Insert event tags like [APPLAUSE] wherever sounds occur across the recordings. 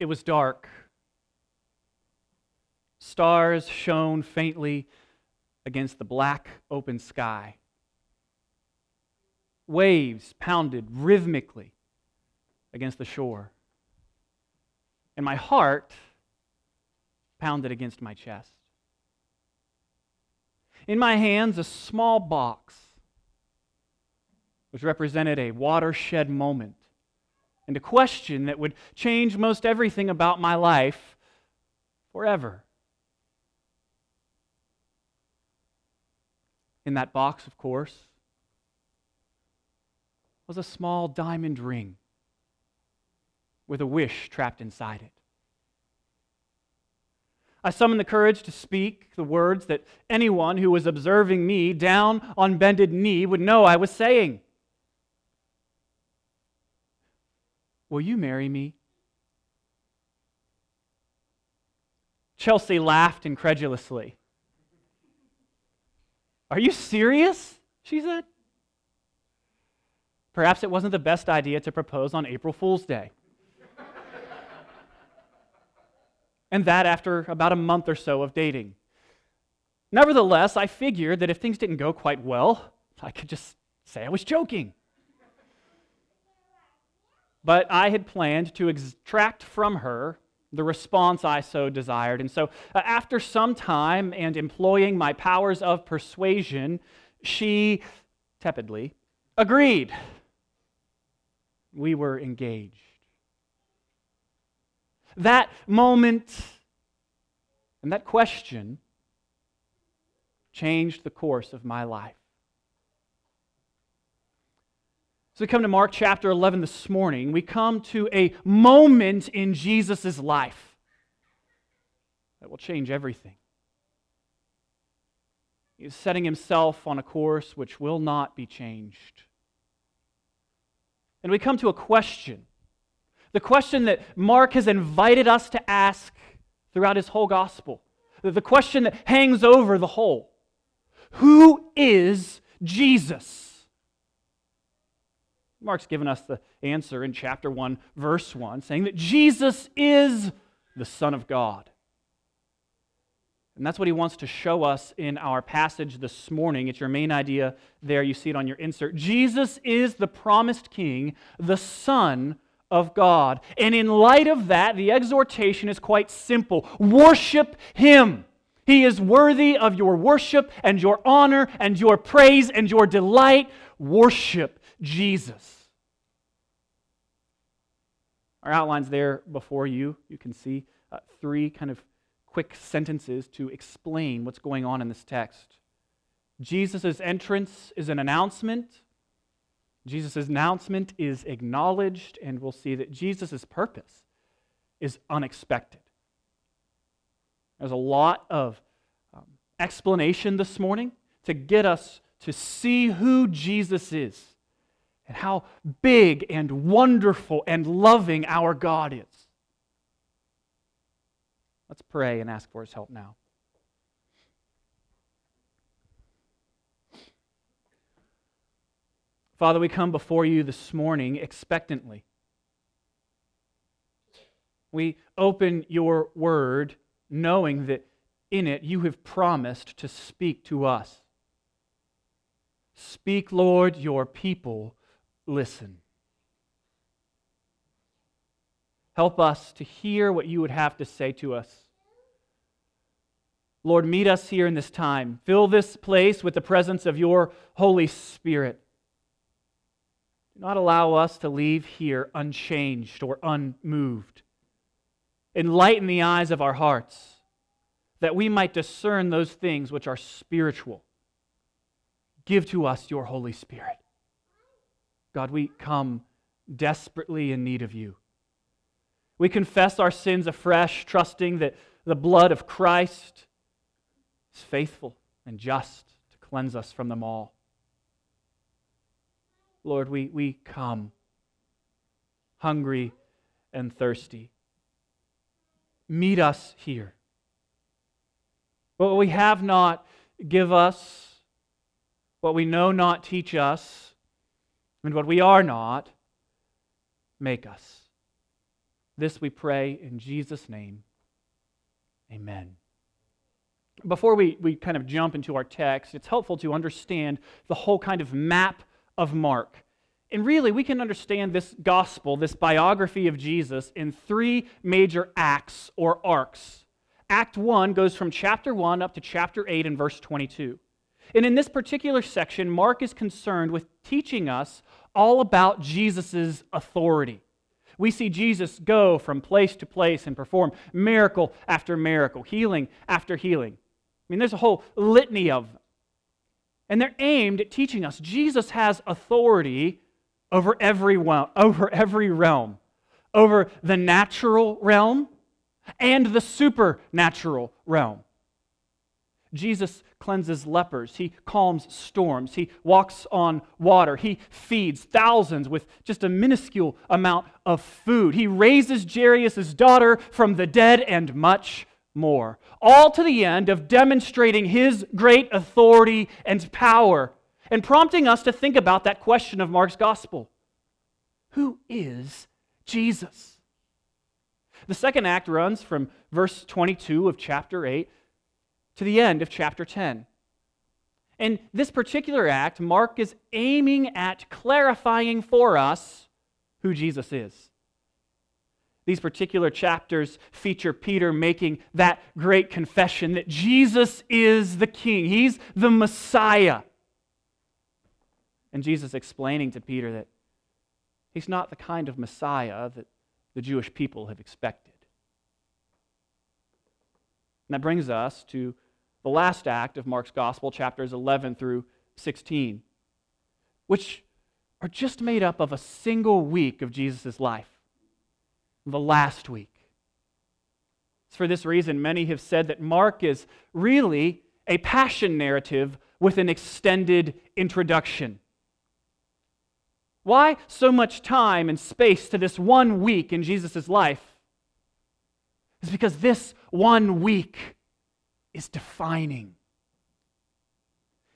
It was dark. Stars shone faintly against the black open sky. Waves pounded rhythmically against the shore. And my heart pounded against my chest. In my hands, a small box, which represented a watershed moment and a question that would change most everything about my life forever. In that box, of course, was a small diamond ring with a wish trapped inside it. I summoned the courage to speak the words that anyone who was observing me down on bended knee would know I was saying. Will you marry me? Chelsea laughed incredulously. Are you serious? She said. Perhaps it wasn't the best idea to propose on April Fool's Day. [LAUGHS] and that after about a month or so of dating. Nevertheless, I figured that if things didn't go quite well, I could just say I was joking. But I had planned to extract from her the response I so desired. And so, uh, after some time and employing my powers of persuasion, she tepidly agreed. We were engaged. That moment and that question changed the course of my life. So we come to Mark chapter 11 this morning. We come to a moment in Jesus' life that will change everything. He's setting himself on a course which will not be changed. And we come to a question the question that Mark has invited us to ask throughout his whole gospel. The question that hangs over the whole Who is Jesus? Mark's given us the answer in chapter 1, verse 1, saying that Jesus is the Son of God. And that's what he wants to show us in our passage this morning. It's your main idea there. You see it on your insert. Jesus is the promised king, the Son of God. And in light of that, the exhortation is quite simple worship Him. He is worthy of your worship and your honor and your praise and your delight. Worship Jesus. Our outline's there before you. You can see uh, three kind of quick sentences to explain what's going on in this text. Jesus' entrance is an announcement Jesus' announcement is acknowledged, and we'll see that Jesus' purpose is unexpected. There's a lot of um, explanation this morning to get us to see who Jesus is and how big and wonderful and loving our God is. Let's pray and ask for his help now. Father, we come before you this morning expectantly. We open your word knowing that in it you have promised to speak to us. Speak, Lord, your people listen. Help us to hear what you would have to say to us. Lord, meet us here in this time. Fill this place with the presence of your Holy Spirit Do not allow us to leave here unchanged or unmoved. Enlighten the eyes of our hearts that we might discern those things which are spiritual. Give to us your Holy Spirit. God, we come desperately in need of you. We confess our sins afresh, trusting that the blood of Christ is faithful and just to cleanse us from them all. Lord, we, we come hungry and thirsty. Meet us here. What we have not, give us. What we know not, teach us. And what we are not, make us. This we pray in Jesus' name. Amen. Before we, we kind of jump into our text, it's helpful to understand the whole kind of map of Mark. And really, we can understand this gospel, this biography of Jesus, in three major acts or arcs. Act 1 goes from chapter 1 up to chapter 8 and verse 22. And in this particular section, Mark is concerned with teaching us all about Jesus' authority. We see Jesus go from place to place and perform miracle after miracle, healing after healing. I mean, there's a whole litany of them. And they're aimed at teaching us Jesus has authority over every, over every realm, over the natural realm and the supernatural realm. Jesus cleanses lepers. He calms storms. He walks on water. He feeds thousands with just a minuscule amount of food. He raises Jairus' daughter from the dead and much more. All to the end of demonstrating his great authority and power and prompting us to think about that question of Mark's gospel Who is Jesus? The second act runs from verse 22 of chapter 8 to the end of chapter 10. In this particular act, Mark is aiming at clarifying for us who Jesus is. These particular chapters feature Peter making that great confession that Jesus is the King, He's the Messiah. And Jesus explaining to Peter that He's not the kind of Messiah that the Jewish people have expected. And that brings us to the last act of Mark's Gospel, chapters 11 through 16, which are just made up of a single week of Jesus' life, the last week. It's for this reason, many have said that Mark is really a passion narrative with an extended introduction. Why so much time and space to this one week in Jesus' life? It's because this one week is defining.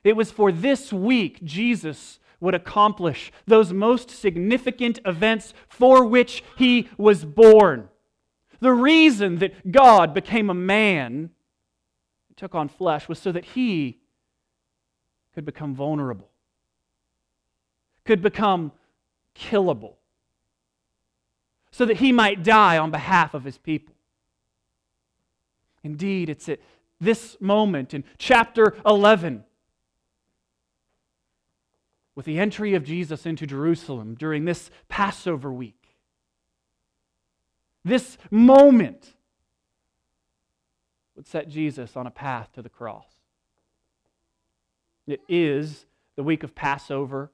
It was for this week Jesus would accomplish those most significant events for which he was born. The reason that God became a man, took on flesh, was so that he could become vulnerable, could become killable, so that he might die on behalf of his people. Indeed, it's at this moment in chapter 11 with the entry of Jesus into Jerusalem during this Passover week. This moment would set Jesus on a path to the cross. It is the week of Passover,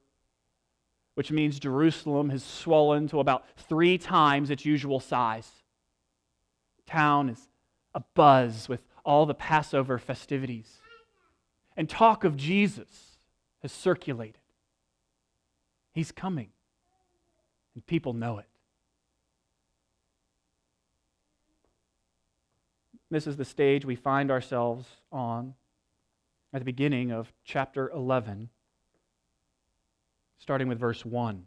which means Jerusalem has swollen to about three times its usual size. The town is abuzz with all the Passover festivities. And talk of Jesus has circulated. He's coming, and people know it. This is the stage we find ourselves on at the beginning of chapter 11, starting with verse 1.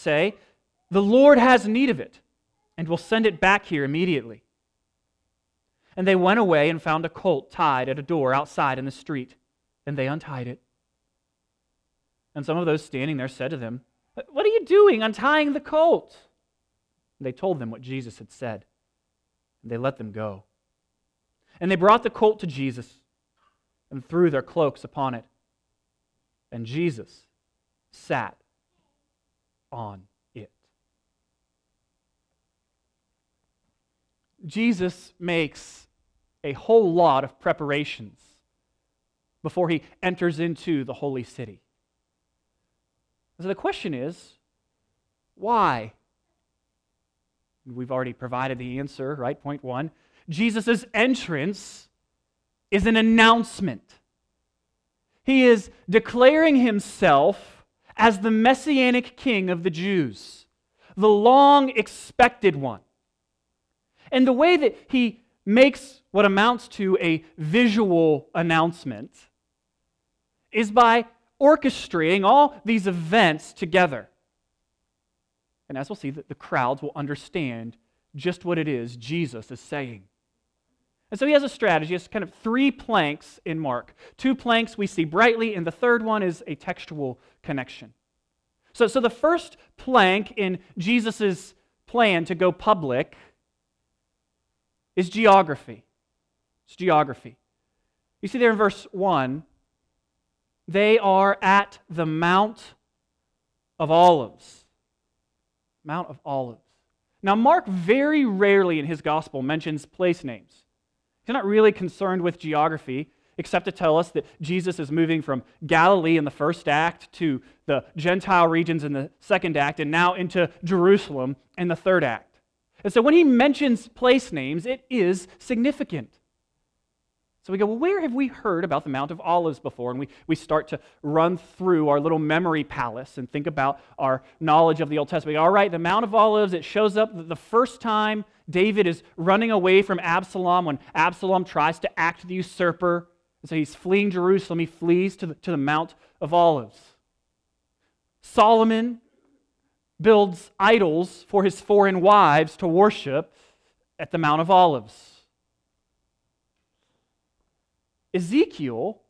Say, The Lord has need of it, and will send it back here immediately. And they went away and found a colt tied at a door outside in the street, and they untied it. And some of those standing there said to them, What are you doing untying the colt? And they told them what Jesus had said, and they let them go. And they brought the colt to Jesus and threw their cloaks upon it. And Jesus sat on it. Jesus makes a whole lot of preparations before he enters into the holy city. So the question is why? We've already provided the answer, right? Point one. Jesus' entrance is an announcement. He is declaring himself as the messianic king of the Jews, the long expected one. And the way that he makes what amounts to a visual announcement is by orchestrating all these events together. And as we'll see, the crowds will understand just what it is Jesus is saying. And so he has a strategy. It's kind of three planks in Mark. Two planks we see brightly, and the third one is a textual connection. So, so the first plank in Jesus' plan to go public is geography. It's geography. You see there in verse 1, they are at the Mount of Olives. Mount of Olives. Now, Mark very rarely in his gospel mentions place names. He's not really concerned with geography, except to tell us that Jesus is moving from Galilee in the first act to the Gentile regions in the second act, and now into Jerusalem in the third act. And so when he mentions place names, it is significant. So we go, well, where have we heard about the Mount of Olives before? And we, we start to run through our little memory palace and think about our knowledge of the Old Testament. Go, All right, the Mount of Olives, it shows up the first time David is running away from Absalom when Absalom tries to act the usurper. And so he's fleeing Jerusalem. He flees to the, to the Mount of Olives. Solomon builds idols for his foreign wives to worship at the Mount of Olives. Ezekiel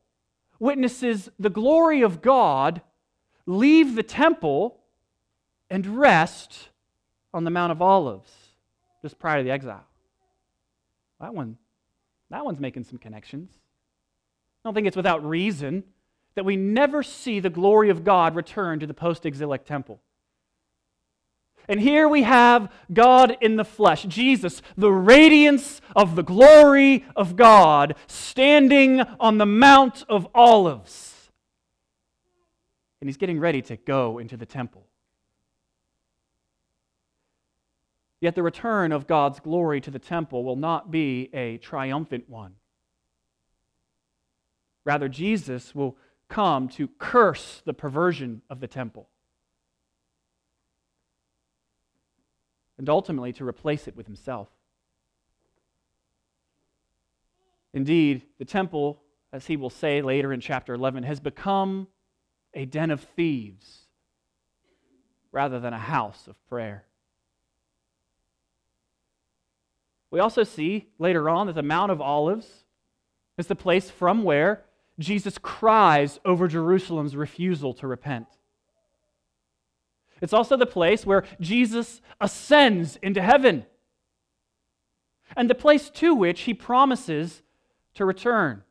witnesses the glory of God leave the temple and rest on the Mount of Olives just prior to the exile. That one, that one's making some connections. I don't think it's without reason that we never see the glory of God return to the post exilic temple. And here we have God in the flesh, Jesus, the radiance of the glory of God, standing on the Mount of Olives. And he's getting ready to go into the temple. Yet the return of God's glory to the temple will not be a triumphant one. Rather, Jesus will come to curse the perversion of the temple. And ultimately to replace it with himself. Indeed, the temple, as he will say later in chapter 11, has become a den of thieves rather than a house of prayer. We also see later on that the Mount of Olives is the place from where Jesus cries over Jerusalem's refusal to repent. It's also the place where Jesus ascends into heaven and the place to which he promises to return.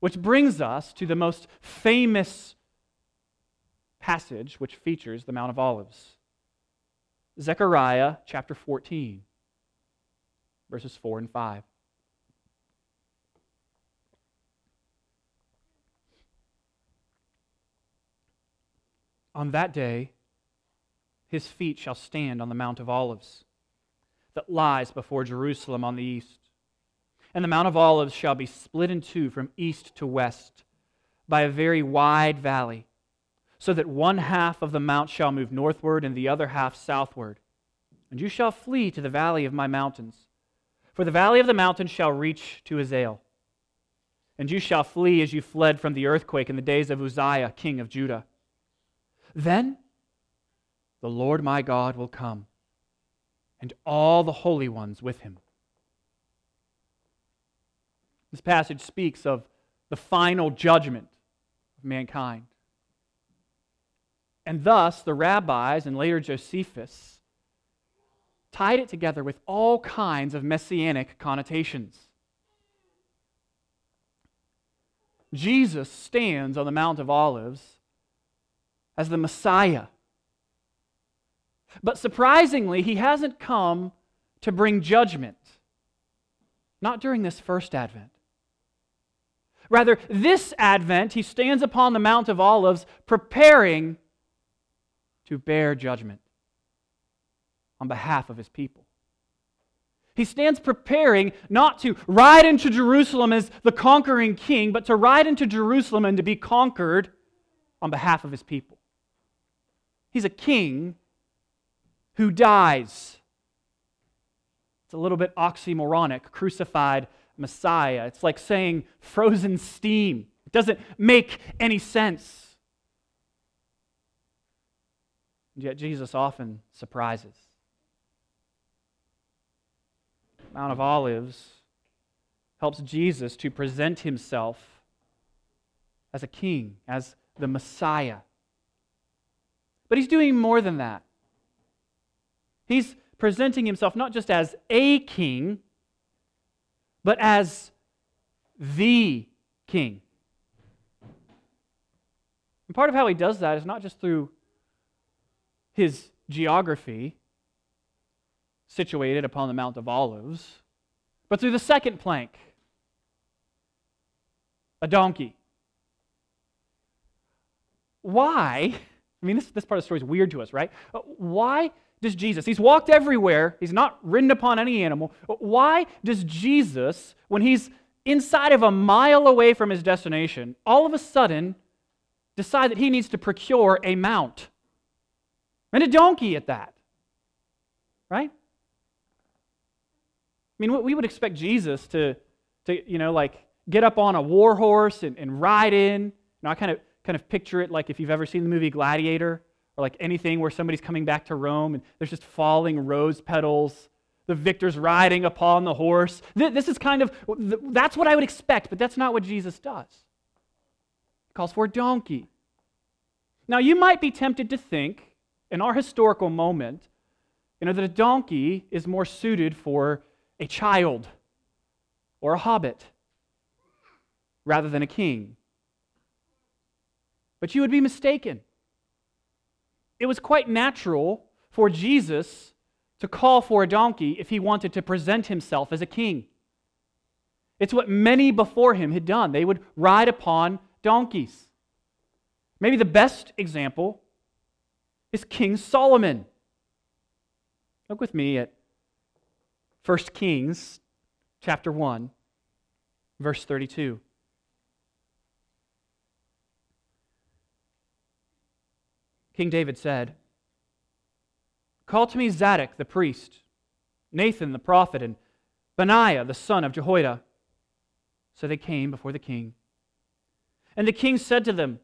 Which brings us to the most famous passage which features the Mount of Olives Zechariah chapter 14, verses 4 and 5. On that day, his feet shall stand on the Mount of Olives that lies before Jerusalem on the east. And the Mount of Olives shall be split in two from east to west by a very wide valley, so that one half of the mount shall move northward and the other half southward. And you shall flee to the valley of my mountains, for the valley of the mountains shall reach to Azal. And you shall flee as you fled from the earthquake in the days of Uzziah, king of Judah. Then the Lord my God will come, and all the holy ones with him. This passage speaks of the final judgment of mankind. And thus, the rabbis and later Josephus tied it together with all kinds of messianic connotations. Jesus stands on the Mount of Olives as the Messiah. But surprisingly, he hasn't come to bring judgment. Not during this first advent. Rather, this advent, he stands upon the Mount of Olives preparing to bear judgment on behalf of his people. He stands preparing not to ride into Jerusalem as the conquering king, but to ride into Jerusalem and to be conquered on behalf of his people. He's a king who dies. It's a little bit oxymoronic, crucified Messiah. It's like saying frozen steam. It doesn't make any sense. And yet, Jesus often surprises. Mount of Olives helps Jesus to present himself as a king, as the Messiah. But he's doing more than that. He's presenting himself not just as a king, but as the king. And part of how he does that is not just through his geography, situated upon the Mount of Olives, but through the second plank a donkey. Why? I mean, this, this part of the story is weird to us, right? Uh, why does Jesus, he's walked everywhere, he's not ridden upon any animal. Uh, why does Jesus, when he's inside of a mile away from his destination, all of a sudden decide that he needs to procure a mount? And a donkey at that. Right? I mean, we would expect Jesus to, to you know, like get up on a war horse and, and ride in. You know, I kind of kind of picture it like if you've ever seen the movie Gladiator or like anything where somebody's coming back to Rome and there's just falling rose petals. The victor's riding upon the horse. This is kind of, that's what I would expect, but that's not what Jesus does. He calls for a donkey. Now, you might be tempted to think, in our historical moment, you know, that a donkey is more suited for a child or a hobbit rather than a king. But you would be mistaken. It was quite natural for Jesus to call for a donkey if he wanted to present himself as a king. It's what many before him had done. They would ride upon donkeys. Maybe the best example is King Solomon. Look with me at 1 Kings chapter 1, verse 32. King David said, Call to me Zadok the priest, Nathan the prophet, and Benaiah the son of Jehoiada. So they came before the king. And the king said to them,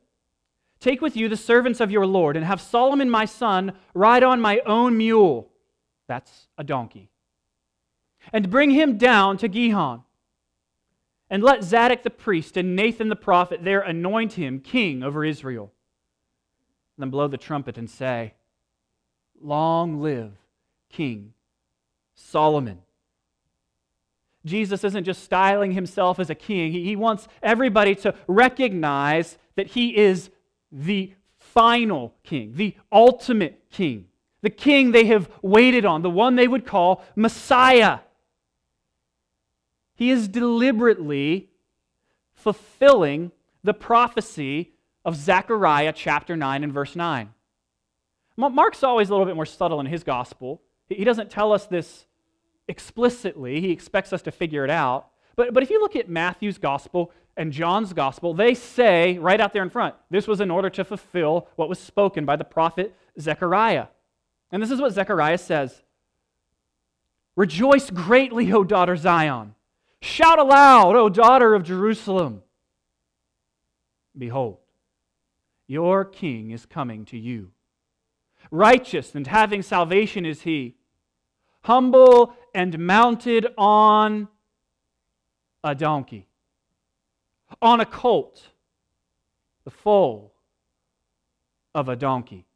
Take with you the servants of your Lord, and have Solomon my son ride on my own mule. That's a donkey and bring him down to Gihon. And let Zadok the priest and Nathan the prophet there anoint him king over Israel. Then blow the trumpet and say, Long live King Solomon. Jesus isn't just styling himself as a king, he, wants everybody to recognize that he is the final king, the ultimate king, the king they have waited on, the one they would call Messiah. He is deliberately fulfilling the prophecy of Zechariah chapter 9 and verse 9. Mark's always a little bit more subtle in his gospel. He doesn't tell us this explicitly, he expects us to figure it out. But, but if you look at Matthew's gospel and John's gospel, they say right out there in front, this was in order to fulfill what was spoken by the prophet Zechariah. And this is what Zechariah says Rejoice greatly, O daughter Zion. Shout aloud, O daughter of Jerusalem. Behold, your king is coming to you. Righteous and having salvation is he, humble and mounted on a donkey, on a colt, the foal of a donkey.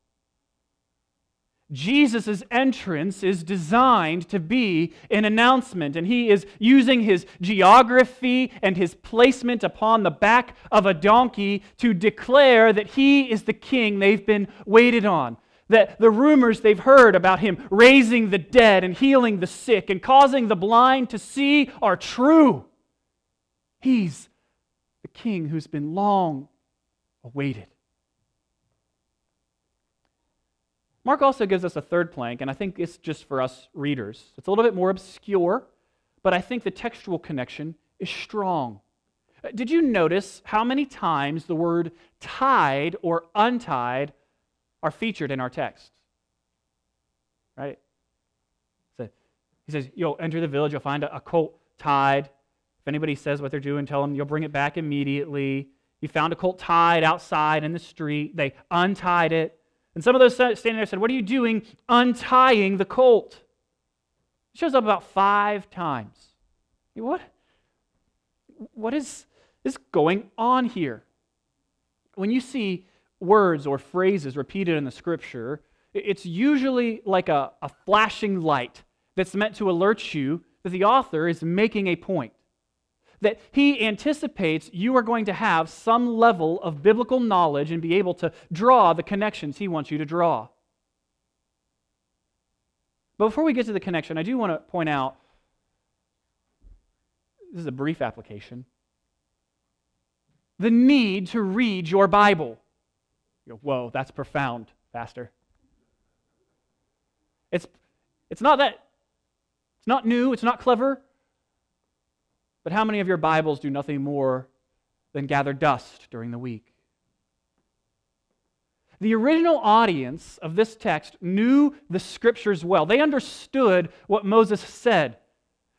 Jesus' entrance is designed to be an announcement, and he is using his geography and his placement upon the back of a donkey to declare that he is the king they've been waited on. That the rumors they've heard about him raising the dead and healing the sick and causing the blind to see are true. He's the king who's been long awaited. Mark also gives us a third plank, and I think it's just for us readers. It's a little bit more obscure, but I think the textual connection is strong. Uh, did you notice how many times the word tied or untied are featured in our text? Right? He says, You'll enter the village, you'll find a, colt tied. If anybody says what they're doing, tell them you'll bring it back immediately. You found a colt tied outside in the street. They untied it. And some of those standing there said, What are you doing untying the colt? It shows up about five times. What? What is, is going on here? When you see words or phrases repeated in the scripture, it's usually like a, a flashing light that's meant to alert you that the author is making a point. That he anticipates you are going to have some level of biblical knowledge and be able to draw the connections he wants you to draw. But before we get to the connection, I do want to point out this is a brief application the need to read your Bible. You go, Whoa, that's profound, Pastor. It's, it's not that, it's not new, it's not clever. But how many of your Bibles do nothing more than gather dust during the week? The original audience of this text knew the scriptures well. They understood what Moses said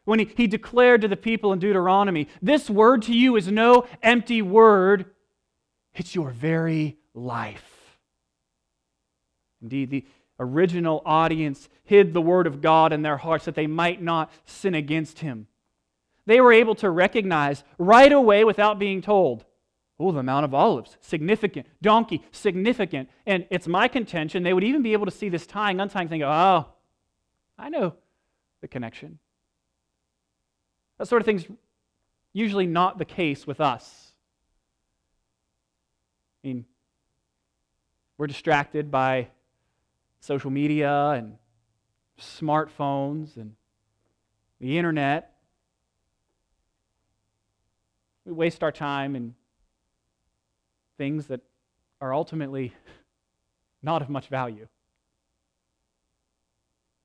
when he, he declared to the people in Deuteronomy, This word to you is no empty word, it's your very life. Indeed, the original audience hid the word of God in their hearts that they might not sin against him. They were able to recognize right away without being told. Oh, the Mount of Olives, significant. Donkey, significant. And it's my contention they would even be able to see this tying, untying thing, oh, I know the connection. That sort of thing's usually not the case with us. I mean, we're distracted by social media and smartphones and the internet. We waste our time in things that are ultimately [LAUGHS] not of much value.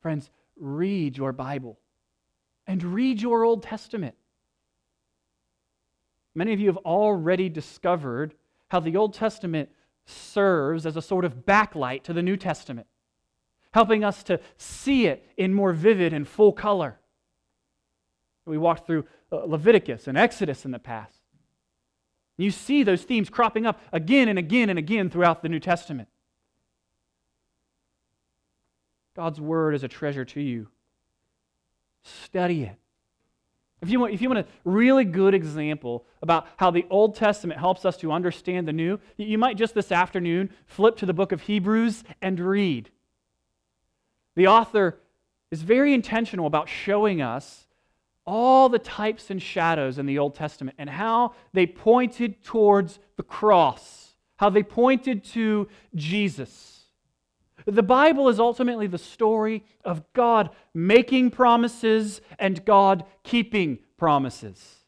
Friends, read your Bible and read your Old Testament. Many of you have already discovered how the Old Testament serves as a sort of backlight to the New Testament, helping us to see it in more vivid and full color. We walked through uh, Leviticus and Exodus in the past. You see those themes cropping up again and again and again throughout the New Testament. God's Word is a treasure to you. Study it. If you, want, if you want a really good example about how the Old Testament helps us to understand the New, you might just this afternoon flip to the book of Hebrews and read. The author is very intentional about showing us all the types and shadows in the Old Testament and how they pointed towards the cross, how they pointed to Jesus. The Bible is ultimately the story of God making promises and God keeping promises.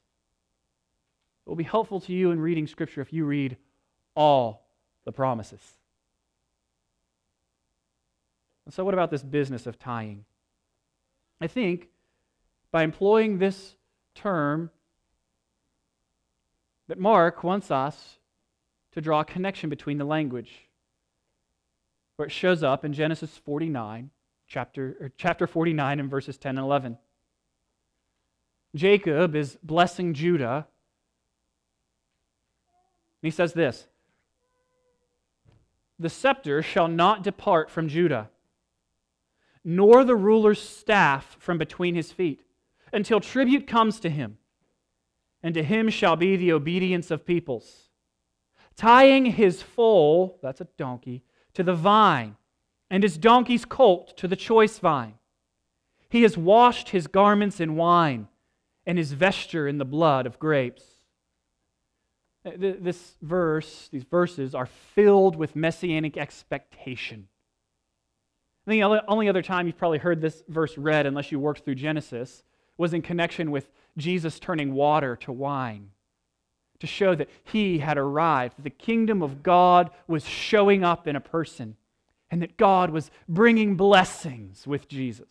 It will be helpful to you in reading Scripture if you read all the promises. And so, what about this business of tying? I think by employing this term, that Mark wants us to draw a connection between the language where it shows up in Genesis 49, chapter, chapter 49, and verses 10 and 11. Jacob is blessing Judah. And he says this The scepter shall not depart from Judah, nor the ruler's staff from between his feet, until tribute comes to him, and to him shall be the obedience of peoples. Tying his foal, that's a donkey, to the vine, and his donkey's colt to the choice vine. He has washed his garments in wine, and his vesture in the blood of grapes. Uh, this verse, these verses, are filled with messianic expectation. Think the only other time you've probably heard this verse read, unless you worked through Genesis, was in connection with Jesus turning water to wine to show that he had arrived, that the kingdom of God was showing up in a person. and that God was bringing blessings with Jesus.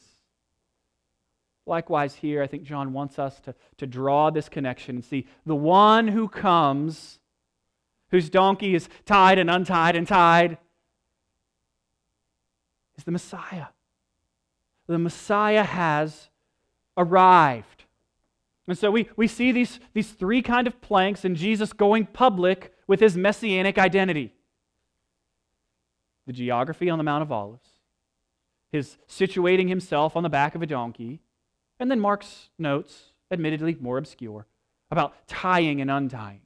Likewise, here, I think John wants us to, to draw this connection and see the one who comes, whose donkey is tied and untied and tied, is the Messiah. The Messiah has arrived. And so we, we see these, these three kind of planks in Jesus going public with his messianic identity the geography on the Mount of Olives, his situating himself on the back of a donkey, and then Mark's notes, admittedly more obscure, about tying and untying.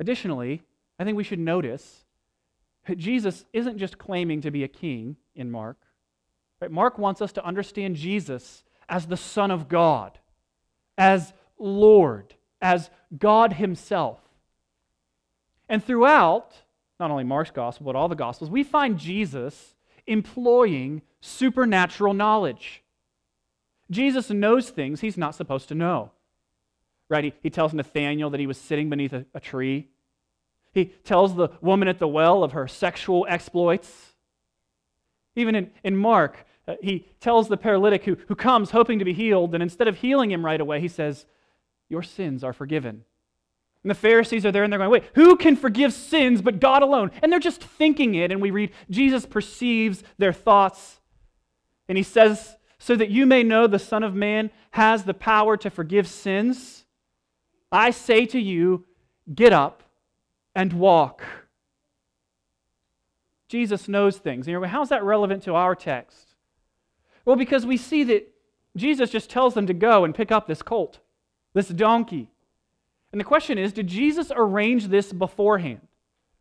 Additionally, I think we should notice that Jesus isn't just claiming to be a king in Mark. Right? Mark wants us to understand Jesus as the Son of God, as Lord, as God Himself. And throughout, not only Mark's gospel, but all the gospels, we find Jesus employing supernatural knowledge. Jesus knows things he's not supposed to know. Right? He, he tells Nathanael that he was sitting beneath a, a tree. He tells the woman at the well of her sexual exploits. Even in, in Mark, uh, he tells the paralytic who, who comes hoping to be healed, and instead of healing him right away, he says, Your sins are forgiven. And the Pharisees are there and they're going, wait, who can forgive sins but God alone? And they're just thinking it. And we read, Jesus perceives their thoughts. And he says, so that you may know the Son of Man has the power to forgive sins, I say to you, get up and walk. Jesus knows things. And you're going, how's that relevant to our text? Well, because we see that Jesus just tells them to go and pick up this colt, this donkey. And the question is did Jesus arrange this beforehand?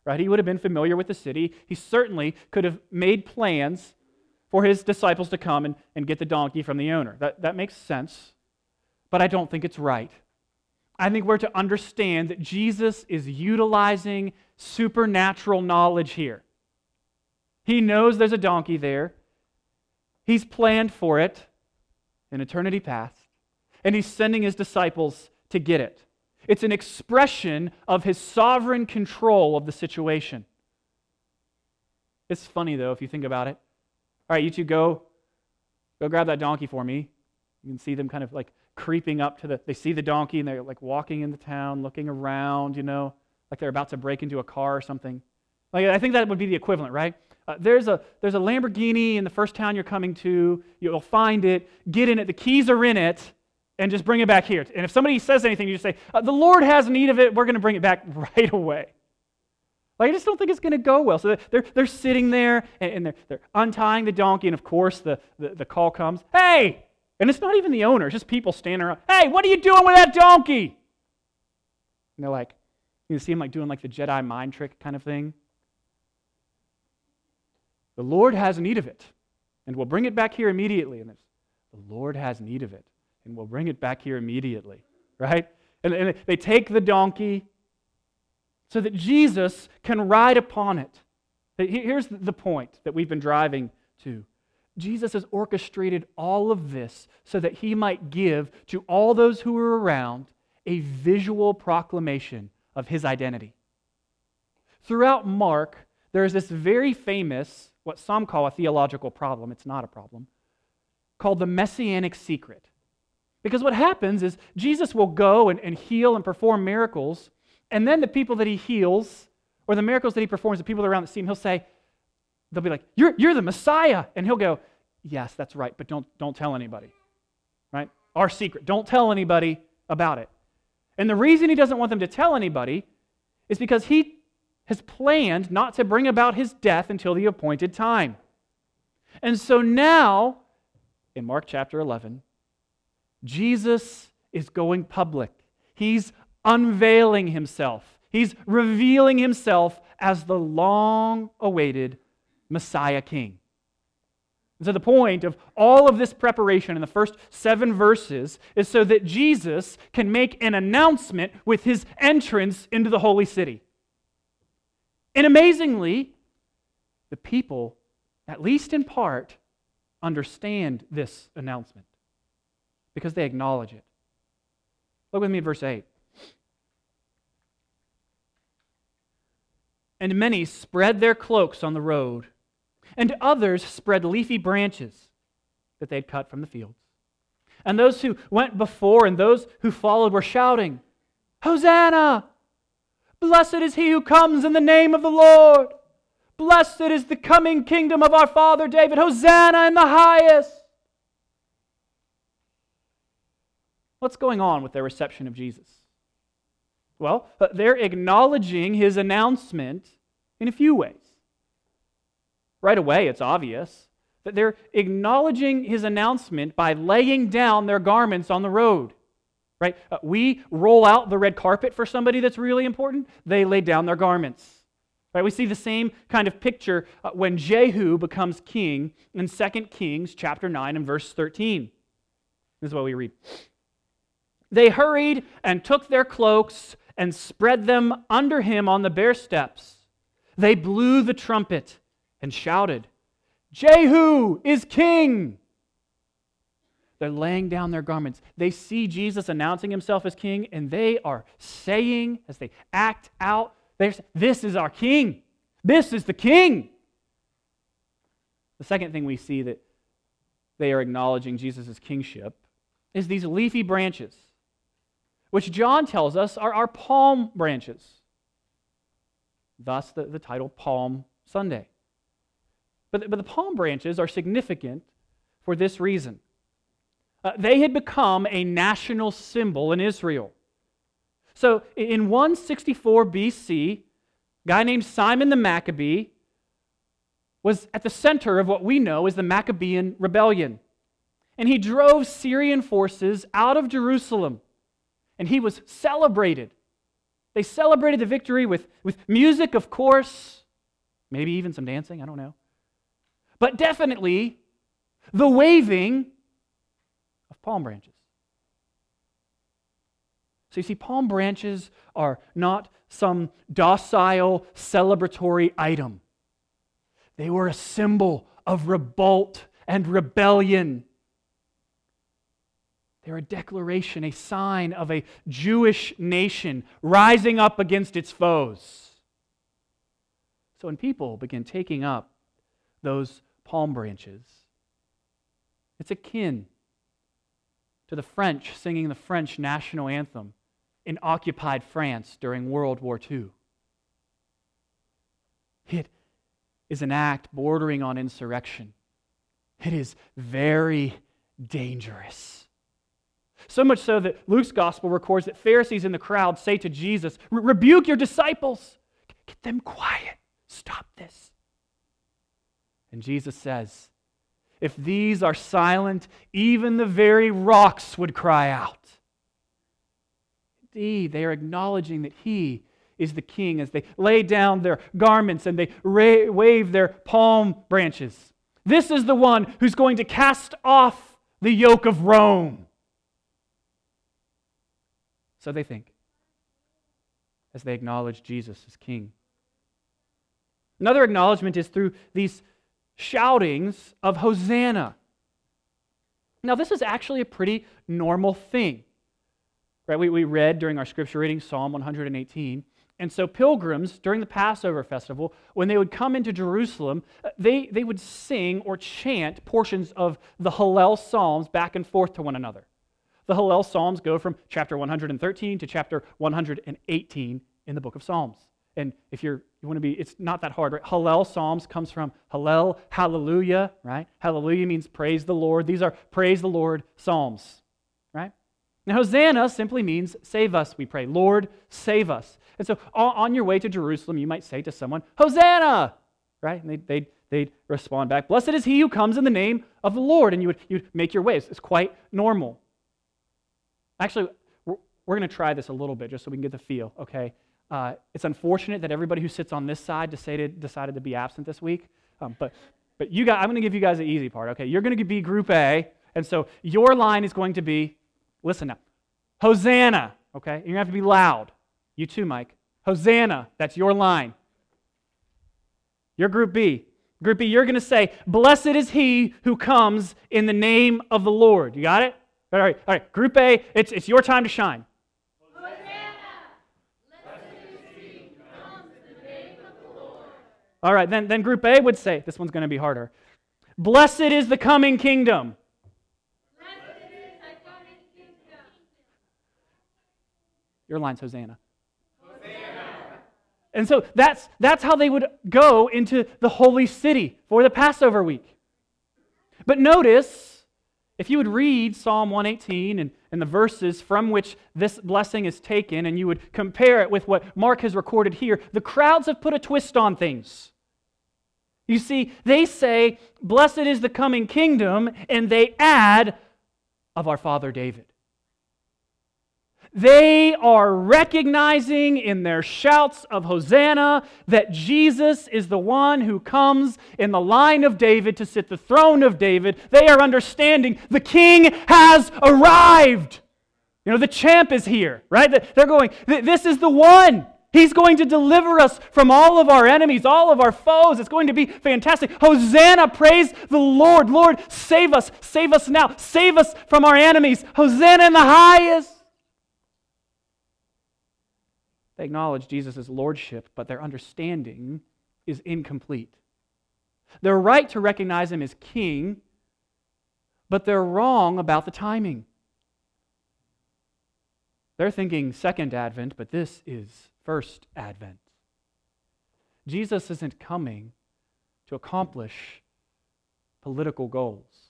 Right? He would have been familiar with the city. He certainly could have made plans for his disciples to come and, and get the donkey from the owner. That, that makes sense, but I don't think it's right. I think we're to understand that Jesus is utilizing supernatural knowledge here. He knows there's a donkey there, he's planned for it in eternity past, and he's sending his disciples to get it. It's an expression of his sovereign control of the situation. It's funny, though, if you think about it. All right, you two go, go grab that donkey for me. You can see them kind of like creeping up to the, they see the donkey and they're like walking in the town, looking around, you know, like they're about to break into a car or something. Like, I think that would be the equivalent, right? Uh, there's, a, there's a Lamborghini in the first town you're coming to. You'll find it, get in it, the keys are in it, and just bring it back here. And if somebody says anything, you just say, uh, The Lord has need of it, we're going to bring it back [LAUGHS] right away. Like, I just don't think it's going to go well. So they're, they're sitting there and, and they're, they're untying the donkey, and of course, the, the, the call comes, Hey! And it's not even the owner, it's just people standing around, Hey, what are you doing with that donkey? And they're like, You see him like doing like the Jedi mind trick kind of thing. The Lord has need of it, and we'll bring it back here immediately. And the Lord has need of it and we'll bring it back here immediately, right? And, and they take the donkey so that Jesus can ride upon it. Here's the point that we've been driving to. Jesus has orchestrated all of this so that he might give to all those who are around a visual proclamation of his identity. Throughout Mark, there is this very famous, what some call a theological problem, it's not a problem, called the messianic secret. Because what happens is Jesus will go and, and heal and perform miracles, and then the people that he heals, or the miracles that he performs, the people around see him, he'll say, they'll be like, You're, you're the Messiah. And he'll go, Yes, that's right, but don't, don't tell anybody. Right? Our secret. Don't tell anybody about it. And the reason he doesn't want them to tell anybody is because he has planned not to bring about his death until the appointed time. And so now, in Mark chapter 11, Jesus is going public. He's unveiling himself. He's revealing himself as the long awaited Messiah King. And so, the point of all of this preparation in the first seven verses is so that Jesus can make an announcement with his entrance into the holy city. And amazingly, the people, at least in part, understand this announcement because they acknowledge it. Look with me at verse 8. and many spread their cloaks on the road, and others spread leafy branches that they had cut from the fields. And those who went before and those who followed were shouting, Hosanna! Blessed is he who comes in the name of the Lord! Blessed is the coming kingdom of our father David! Hosanna in the highest! What's going on with their reception of Jesus? Well, uh, they're acknowledging his announcement in a few ways. Right away, it's obvious that they're acknowledging his announcement by laying down their garments on the road. Right? Uh, we roll out the red carpet for somebody that's really important, they lay down their garments. Right? We see the same kind of picture uh, when Jehu becomes king in 2 Kings chapter 9 and verse 13. This is what we read. They hurried and took their cloaks and spread them under him on the bare steps. They blew the trumpet and shouted, Jehu is king! They're laying down their garments. They see Jesus announcing himself as king, and they are saying, as they act out, This is our king. This is the king. The second thing we see that they are acknowledging Jesus' kingship is these leafy branches which John tells us are our palm branches. Thus, the, the title Palm Sunday. But, but the palm branches are significant for this reason. Uh, they had become a national symbol in Israel. So in 164 BC, a guy named Simon the Maccabee was at the center of what we know as the Maccabean rebellion. And he drove Syrian forces out of Jerusalem and he was celebrated. They celebrated the victory with, with music, of course, maybe even some dancing, I don't know. But definitely the waving palm branches. So you see, palm branches are not some docile celebratory item, they were a symbol of revolt and rebellion. They're a declaration, a sign of a Jewish nation rising up against its foes. So when people begin taking up those palm branches, it's akin to the French singing the French national anthem in occupied France during World War II. It is an act bordering on insurrection. It is very dangerous. So much so that Luke's gospel records that Pharisees in the crowd say to Jesus, Rebuke your disciples, get them quiet, stop this. And Jesus says, If these are silent, even the very rocks would cry out. Indeed, they are acknowledging that He is the King as they lay down their garments and they ra- wave their palm branches. This is the one who's going to cast off the yoke of Rome. So they think as they acknowledge Jesus as King. Another acknowledgement is through these shoutings of Hosanna. Now, this is actually a pretty normal thing. Right? We, we read during our scripture reading Psalm 118. And so, pilgrims during the Passover festival, when they would come into Jerusalem, uh, they, they would sing or chant portions of the Hallel Psalms back and forth to one another. The Hallel Psalms go from chapter 113 to chapter 118 in the book of Psalms. And if you're, you want to be, it's not that hard, right? Hallel Psalms comes from Hallel, hallelujah, right? Hallelujah means praise the Lord. These are praise the Lord Psalms, right? Now, Hosanna simply means save us, we pray. Lord, save us. And so on your way to Jerusalem, you might say to someone, Hosanna, right? And they'd, they'd, they'd respond back, Blessed is he who comes in the name of the Lord. And you would you'd make your way. It's quite normal. Actually, we're, we're going to try this a little bit just so we can get the feel, okay? Uh, it's unfortunate that everybody who sits on this side decided, decided to be absent this week. Um, but but you got, I'm going to give you guys the easy part, okay? You're going to be Group A, and so your line is going to be, listen now, Hosanna, okay? You're going to have to be loud. You too, Mike. Hosanna, that's your line. You're Group B. Group B, you're going to say, Blessed is he who comes in the name of the Lord. You got it? All right, all right. Group A, it's, it's your time to shine. All right, then, then Group A would say, this one's going to be harder. Blessed is the coming kingdom. Your line's Hosanna. And so that's, that's how they would go into the holy city for the Passover week. But notice, if you would read Psalm 118 and, and the verses from which this blessing is taken, and you would compare it with what Mark has recorded here, the crowds have put a twist on things. You see, they say, Blessed is the coming kingdom, and they add, of our father David. They are recognizing in their shouts of Hosanna that Jesus is the one who comes in the line of David to sit the throne of David. They are understanding the king has arrived. You know, the champ is here, right? They're going, this is the one. He's going to deliver us from all of our enemies, all of our foes. It's going to be fantastic. Hosanna, praise the Lord. Lord, save us. Save us now. Save us from our enemies. Hosanna in the highest. They acknowledge Jesus' lordship, but their understanding is incomplete. They're right to recognize him as king, but they're wrong about the timing. They're thinking second advent, but this is first advent. Jesus isn't coming to accomplish political goals.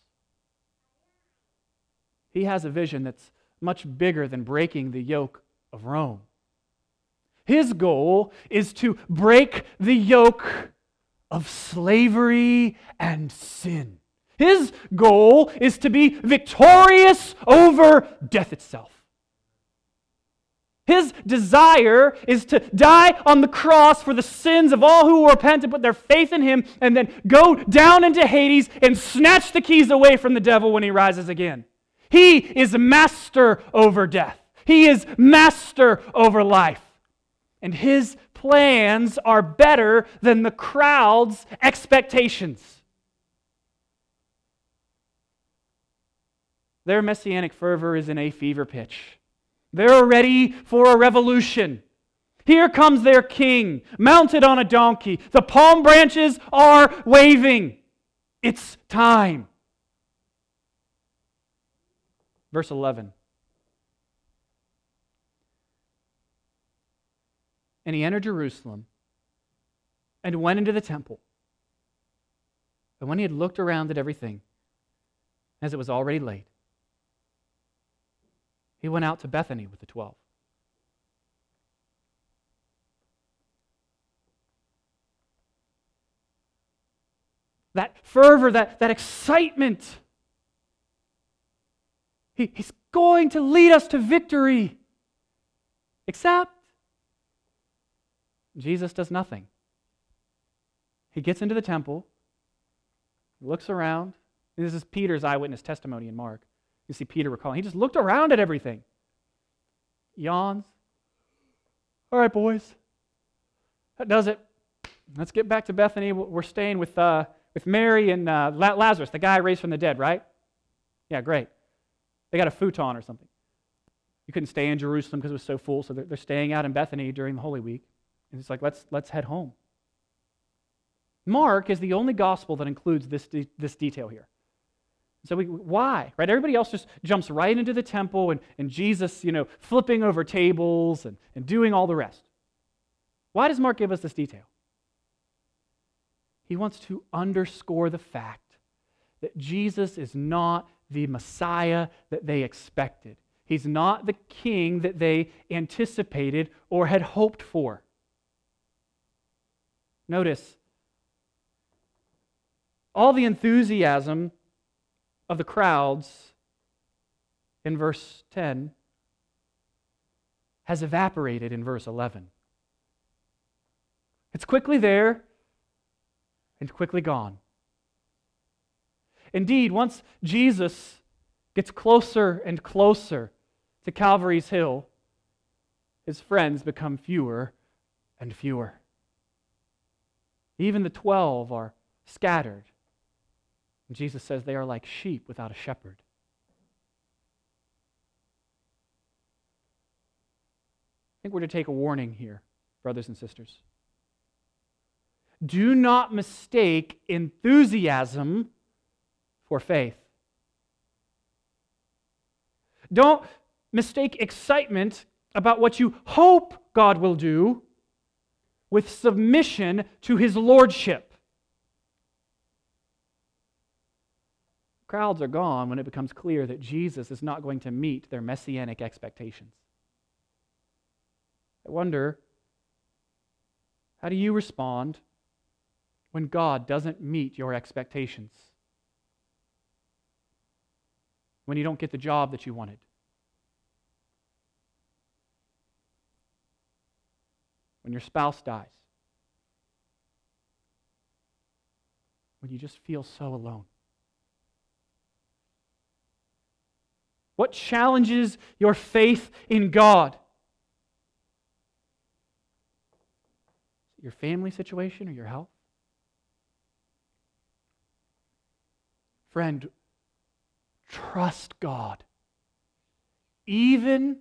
He has a vision that's much bigger than breaking the yoke of Rome. His goal is to break the yoke of slavery and sin. His goal is to be victorious over death itself. His desire is to die on the cross for the sins of all who repent and put their faith in him, and then go down into Hades and snatch the keys away from the devil when he rises again. He is master over death, he is master over life. And his plans are better than the crowd's expectations. Their messianic fervor is in a fever pitch. They're ready for a revolution. Here comes their king, mounted on a donkey. The palm branches are waving. It's time. Verse 11. And he entered Jerusalem and went into the temple. And when he had looked around at everything, as it was already late, he went out to Bethany with the twelve. That fervor, that, that excitement. He, he's going to lead us to victory. Except Jesus does nothing. He gets into the temple, looks around. This is Peter's eyewitness testimony in Mark. You see Peter recalling. He just looked around at everything. Yawns. All right, boys. That does it. Let's get back to Bethany. We're staying with, uh, with Mary and uh, Lazarus, the guy raised from the dead, right? Yeah, great. They got a futon or something. You couldn't stay in Jerusalem because it was so full, so they're, they're staying out in Bethany during the Holy Week. And it's like, let's, let's head home. Mark is the only gospel that includes this, de- this detail here. So we, why? Right? Everybody else just jumps right into the temple and, and Jesus, you know, flipping over tables and, and doing all the rest. Why does Mark give us this detail? He wants to underscore the fact that Jesus is not the Messiah that they expected. He's not the king that they anticipated or had hoped for. Notice all the enthusiasm of the crowds in verse 10 has evaporated in verse 11. It's quickly there and quickly gone. Indeed, once Jesus gets closer and closer to Calvary's Hill, his friends become fewer and fewer. Even the twelve are scattered. And Jesus says they are like sheep without a shepherd. I think we're to take a warning here, brothers and sisters. do not mistake enthusiasm for faith. Don't mistake excitement about what you hope God will do with submission to his lordship. Crowds are gone when it becomes clear that Jesus is not going to meet their messianic expectations. I wonder, how do you respond when God doesn't meet your expectations? When you don't get the job that you wanted? When your spouse dies? When you just feel so alone? What challenges your faith in God? Your family situation or your health? Friend, trust God. Even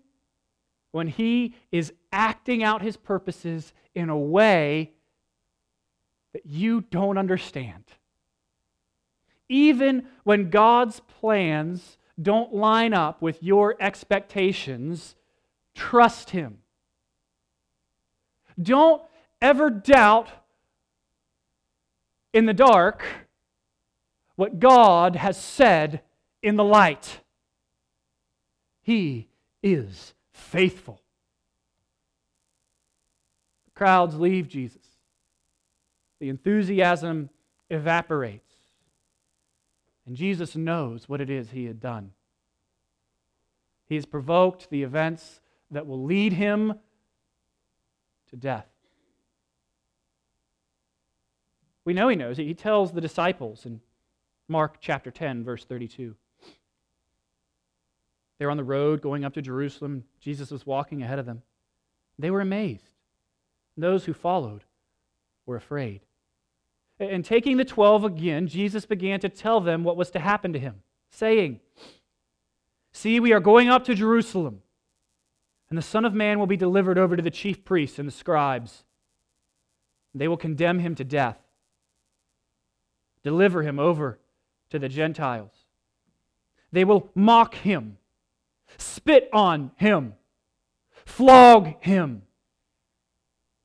when He is acting out His purposes in a way that you don't understand. Even when God's plans don't line up with your expectations, trust Him. Don't ever doubt in the dark what God has said in the light. He is faithful. The crowds leave Jesus. The enthusiasm evaporates. And Jesus knows what it is he had done. He has provoked the events that will lead him to death. We know he knows. He tells the disciples in Mark chapter 10, verse 32. They were on the road going up to Jerusalem. Jesus was walking ahead of them. They were amazed. Those who followed were afraid. And taking the twelve again, Jesus began to tell them what was to happen to him, saying, See, we are going up to Jerusalem, and the Son of Man will be delivered over to the chief priests and the scribes. They will condemn him to death, deliver him over to the Gentiles. They will mock him, spit on him, flog him,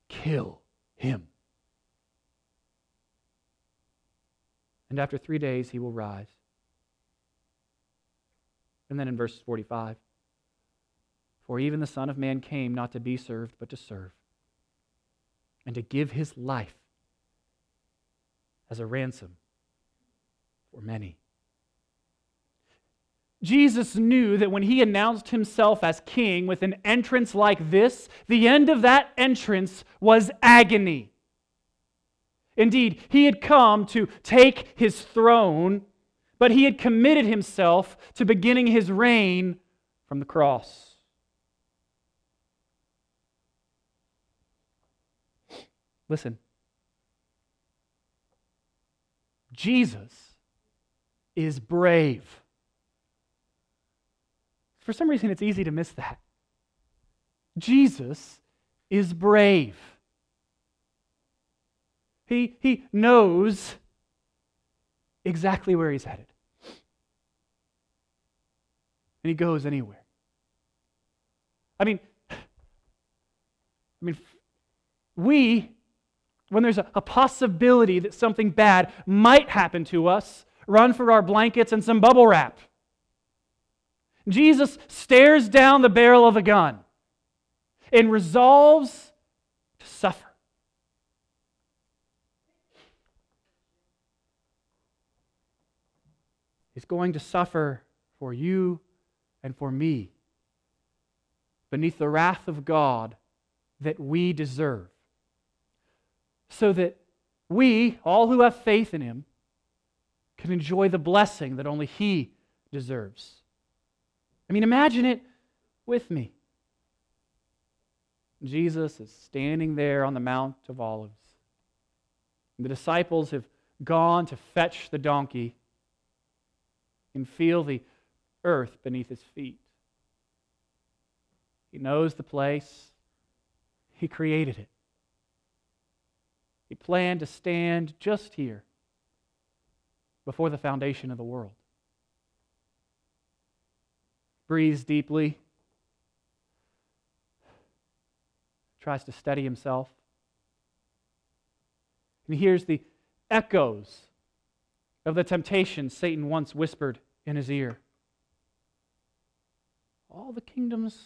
kill him. And after three days, he will rise. And then in verse 45 For even the Son of Man came not to be served, but to serve, and to give his life as a ransom for many. Jesus knew that when he announced himself as king with an entrance like this, the end of that entrance was agony. Indeed, he had come to take his throne, but he had committed himself to beginning his reign from the cross. Listen. Jesus is brave. For some reason, it's easy to miss that. Jesus is brave. He, he knows exactly where he's headed. And he goes anywhere. I mean, I mean, we, when there's a, a possibility that something bad might happen to us, run for our blankets and some bubble wrap. Jesus stares down the barrel of a gun and resolves to suffer. He's going to suffer for you and for me beneath the wrath of God that we deserve. So that we, all who have faith in Him, can enjoy the blessing that only He deserves. I mean, imagine it with me. Jesus is standing there on the Mount of Olives. The disciples have gone to fetch the donkey and feel the earth beneath his feet. He knows the place, he created it. He planned to stand just here before the foundation of the world. Breathes deeply, tries to steady himself. And he hears the echoes of the temptation Satan once whispered in his ear. All the kingdoms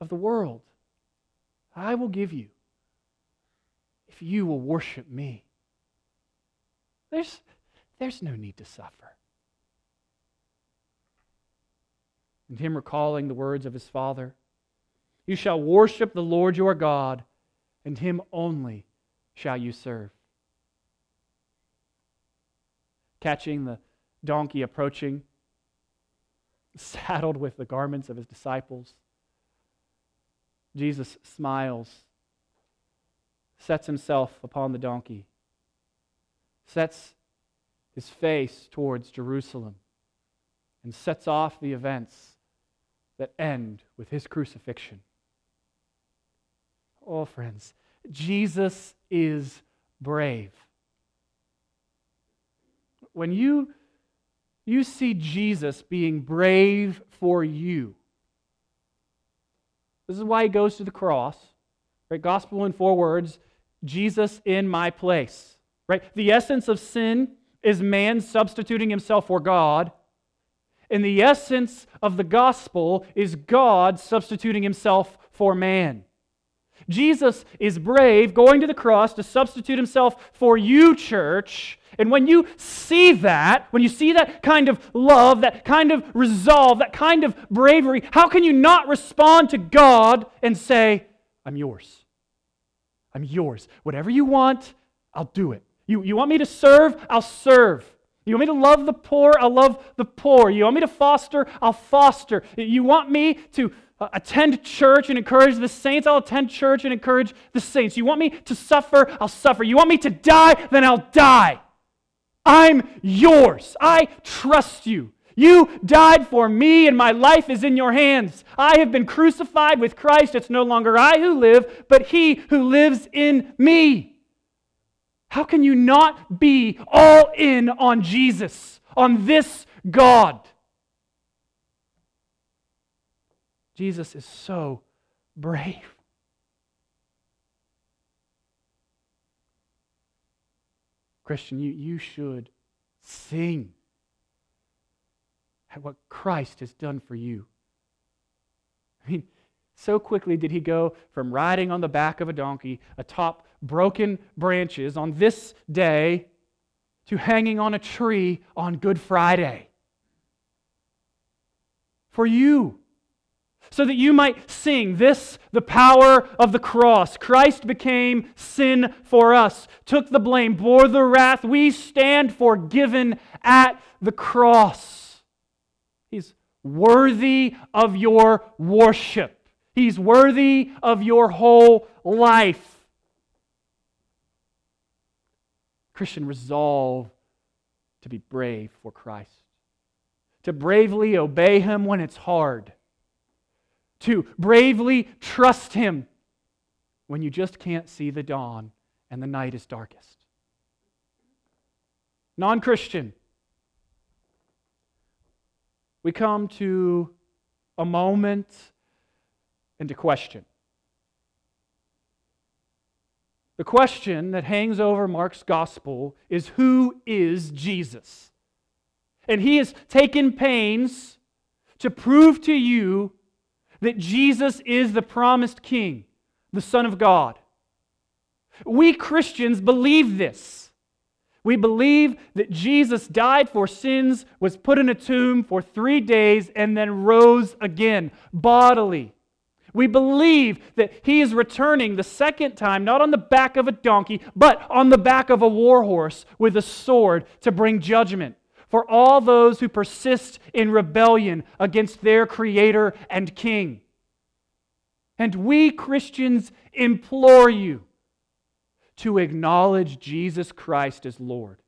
of the world I will give you if you will worship me. There's, there's no need to suffer. And him recalling the words of his father You shall worship the Lord your God, and him only shall you serve. Catching the donkey approaching, [LAUGHS] saddled with the garments of his disciples, Jesus smiles, sets himself upon the donkey, sets his face towards Jerusalem, and sets off the events that end with his crucifixion. Oh, friends, Jesus is brave. When you, you see Jesus being brave for you, this is why he goes to the cross. Right? Gospel in four words Jesus in my place. Right? The essence of sin is man substituting himself for God. And the essence of the gospel is God substituting himself for man. Jesus is brave, going to the cross to substitute himself for you, church. And when you see that, when you see that kind of love, that kind of resolve, that kind of bravery, how can you not respond to God and say, I'm yours? I'm yours. Whatever you want, I'll do it. You, you want me to serve? I'll serve. You want me to love the poor? I'll love the poor. You want me to foster? I'll foster. You want me to uh, attend church and encourage the saints, I'll attend church and encourage the saints. You want me to suffer, I'll suffer. You want me to die, then I'll die. I'm yours. I trust you. You died for me, and my life is in your hands. I have been crucified with Christ. It's no longer I who live, but He who lives in me. How can you not be all in on Jesus, on this God? Jesus is so brave. Christian, you, you should sing at what Christ has done for you. I mean, so quickly did he go from riding on the back of a donkey atop broken branches on this day to hanging on a tree on Good Friday. For you so that you might sing this, the power of the cross. Christ became sin for us, took the blame, bore the wrath. We stand forgiven at the cross. He's worthy of your worship, He's worthy of your whole life. Christian, resolve to be brave for Christ, to bravely obey Him when it's hard to bravely trust Him when you just can't see the dawn and the night is darkest. Non Christian, we come to a moment and a question. The question that hangs over Mark's gospel is Who is Jesus? And he has taken pains to prove to you that Jesus is the promised King, the Son of God. We Christians believe this. We believe that Jesus died for sins, was put in a tomb for three days, and then rose again bodily. We believe that he is returning the second time, not on the back of a donkey, but on the back of a war horse with a sword to bring judgment for all those who persist in rebellion against their Creator and King. And we Christians implore you to acknowledge Jesus Christ as Lord.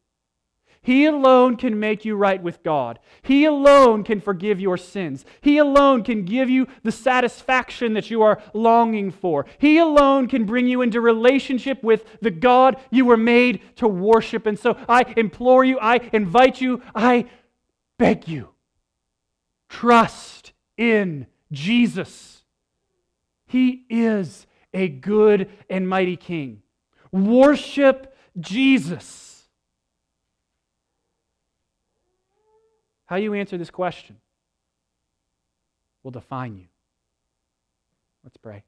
He alone can make you right with God. He alone can forgive your sins. He alone can give you the satisfaction that you are longing for. He alone can bring you into relationship with the God you were made to worship. And so I implore you, I invite you, I beg you, trust in Jesus. He is a good and mighty King. Worship Jesus. How you answer this question will define you. Let's pray.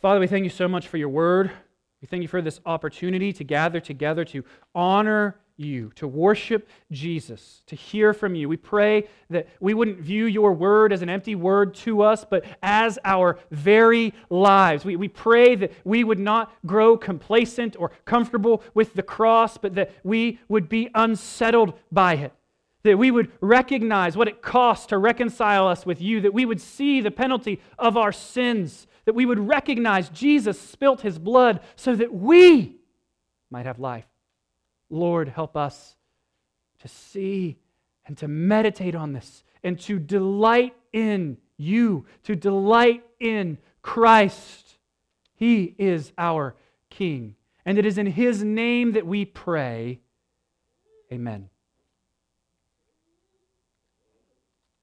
Father, we thank you so much for your word. We thank you for this opportunity to gather together to honor you, to worship Jesus, to hear from you. We pray that we wouldn't view your word as an empty word to us, but as our very lives. We, we pray that we would not grow complacent or comfortable with the cross, but that we would be unsettled by it. That we would recognize what it costs to reconcile us with you, that we would see the penalty of our sins, that we would recognize Jesus spilt his blood so that we might have life. Lord, help us to see and to meditate on this and to delight in you, to delight in Christ. He is our King. And it is in His name that we pray. Amen.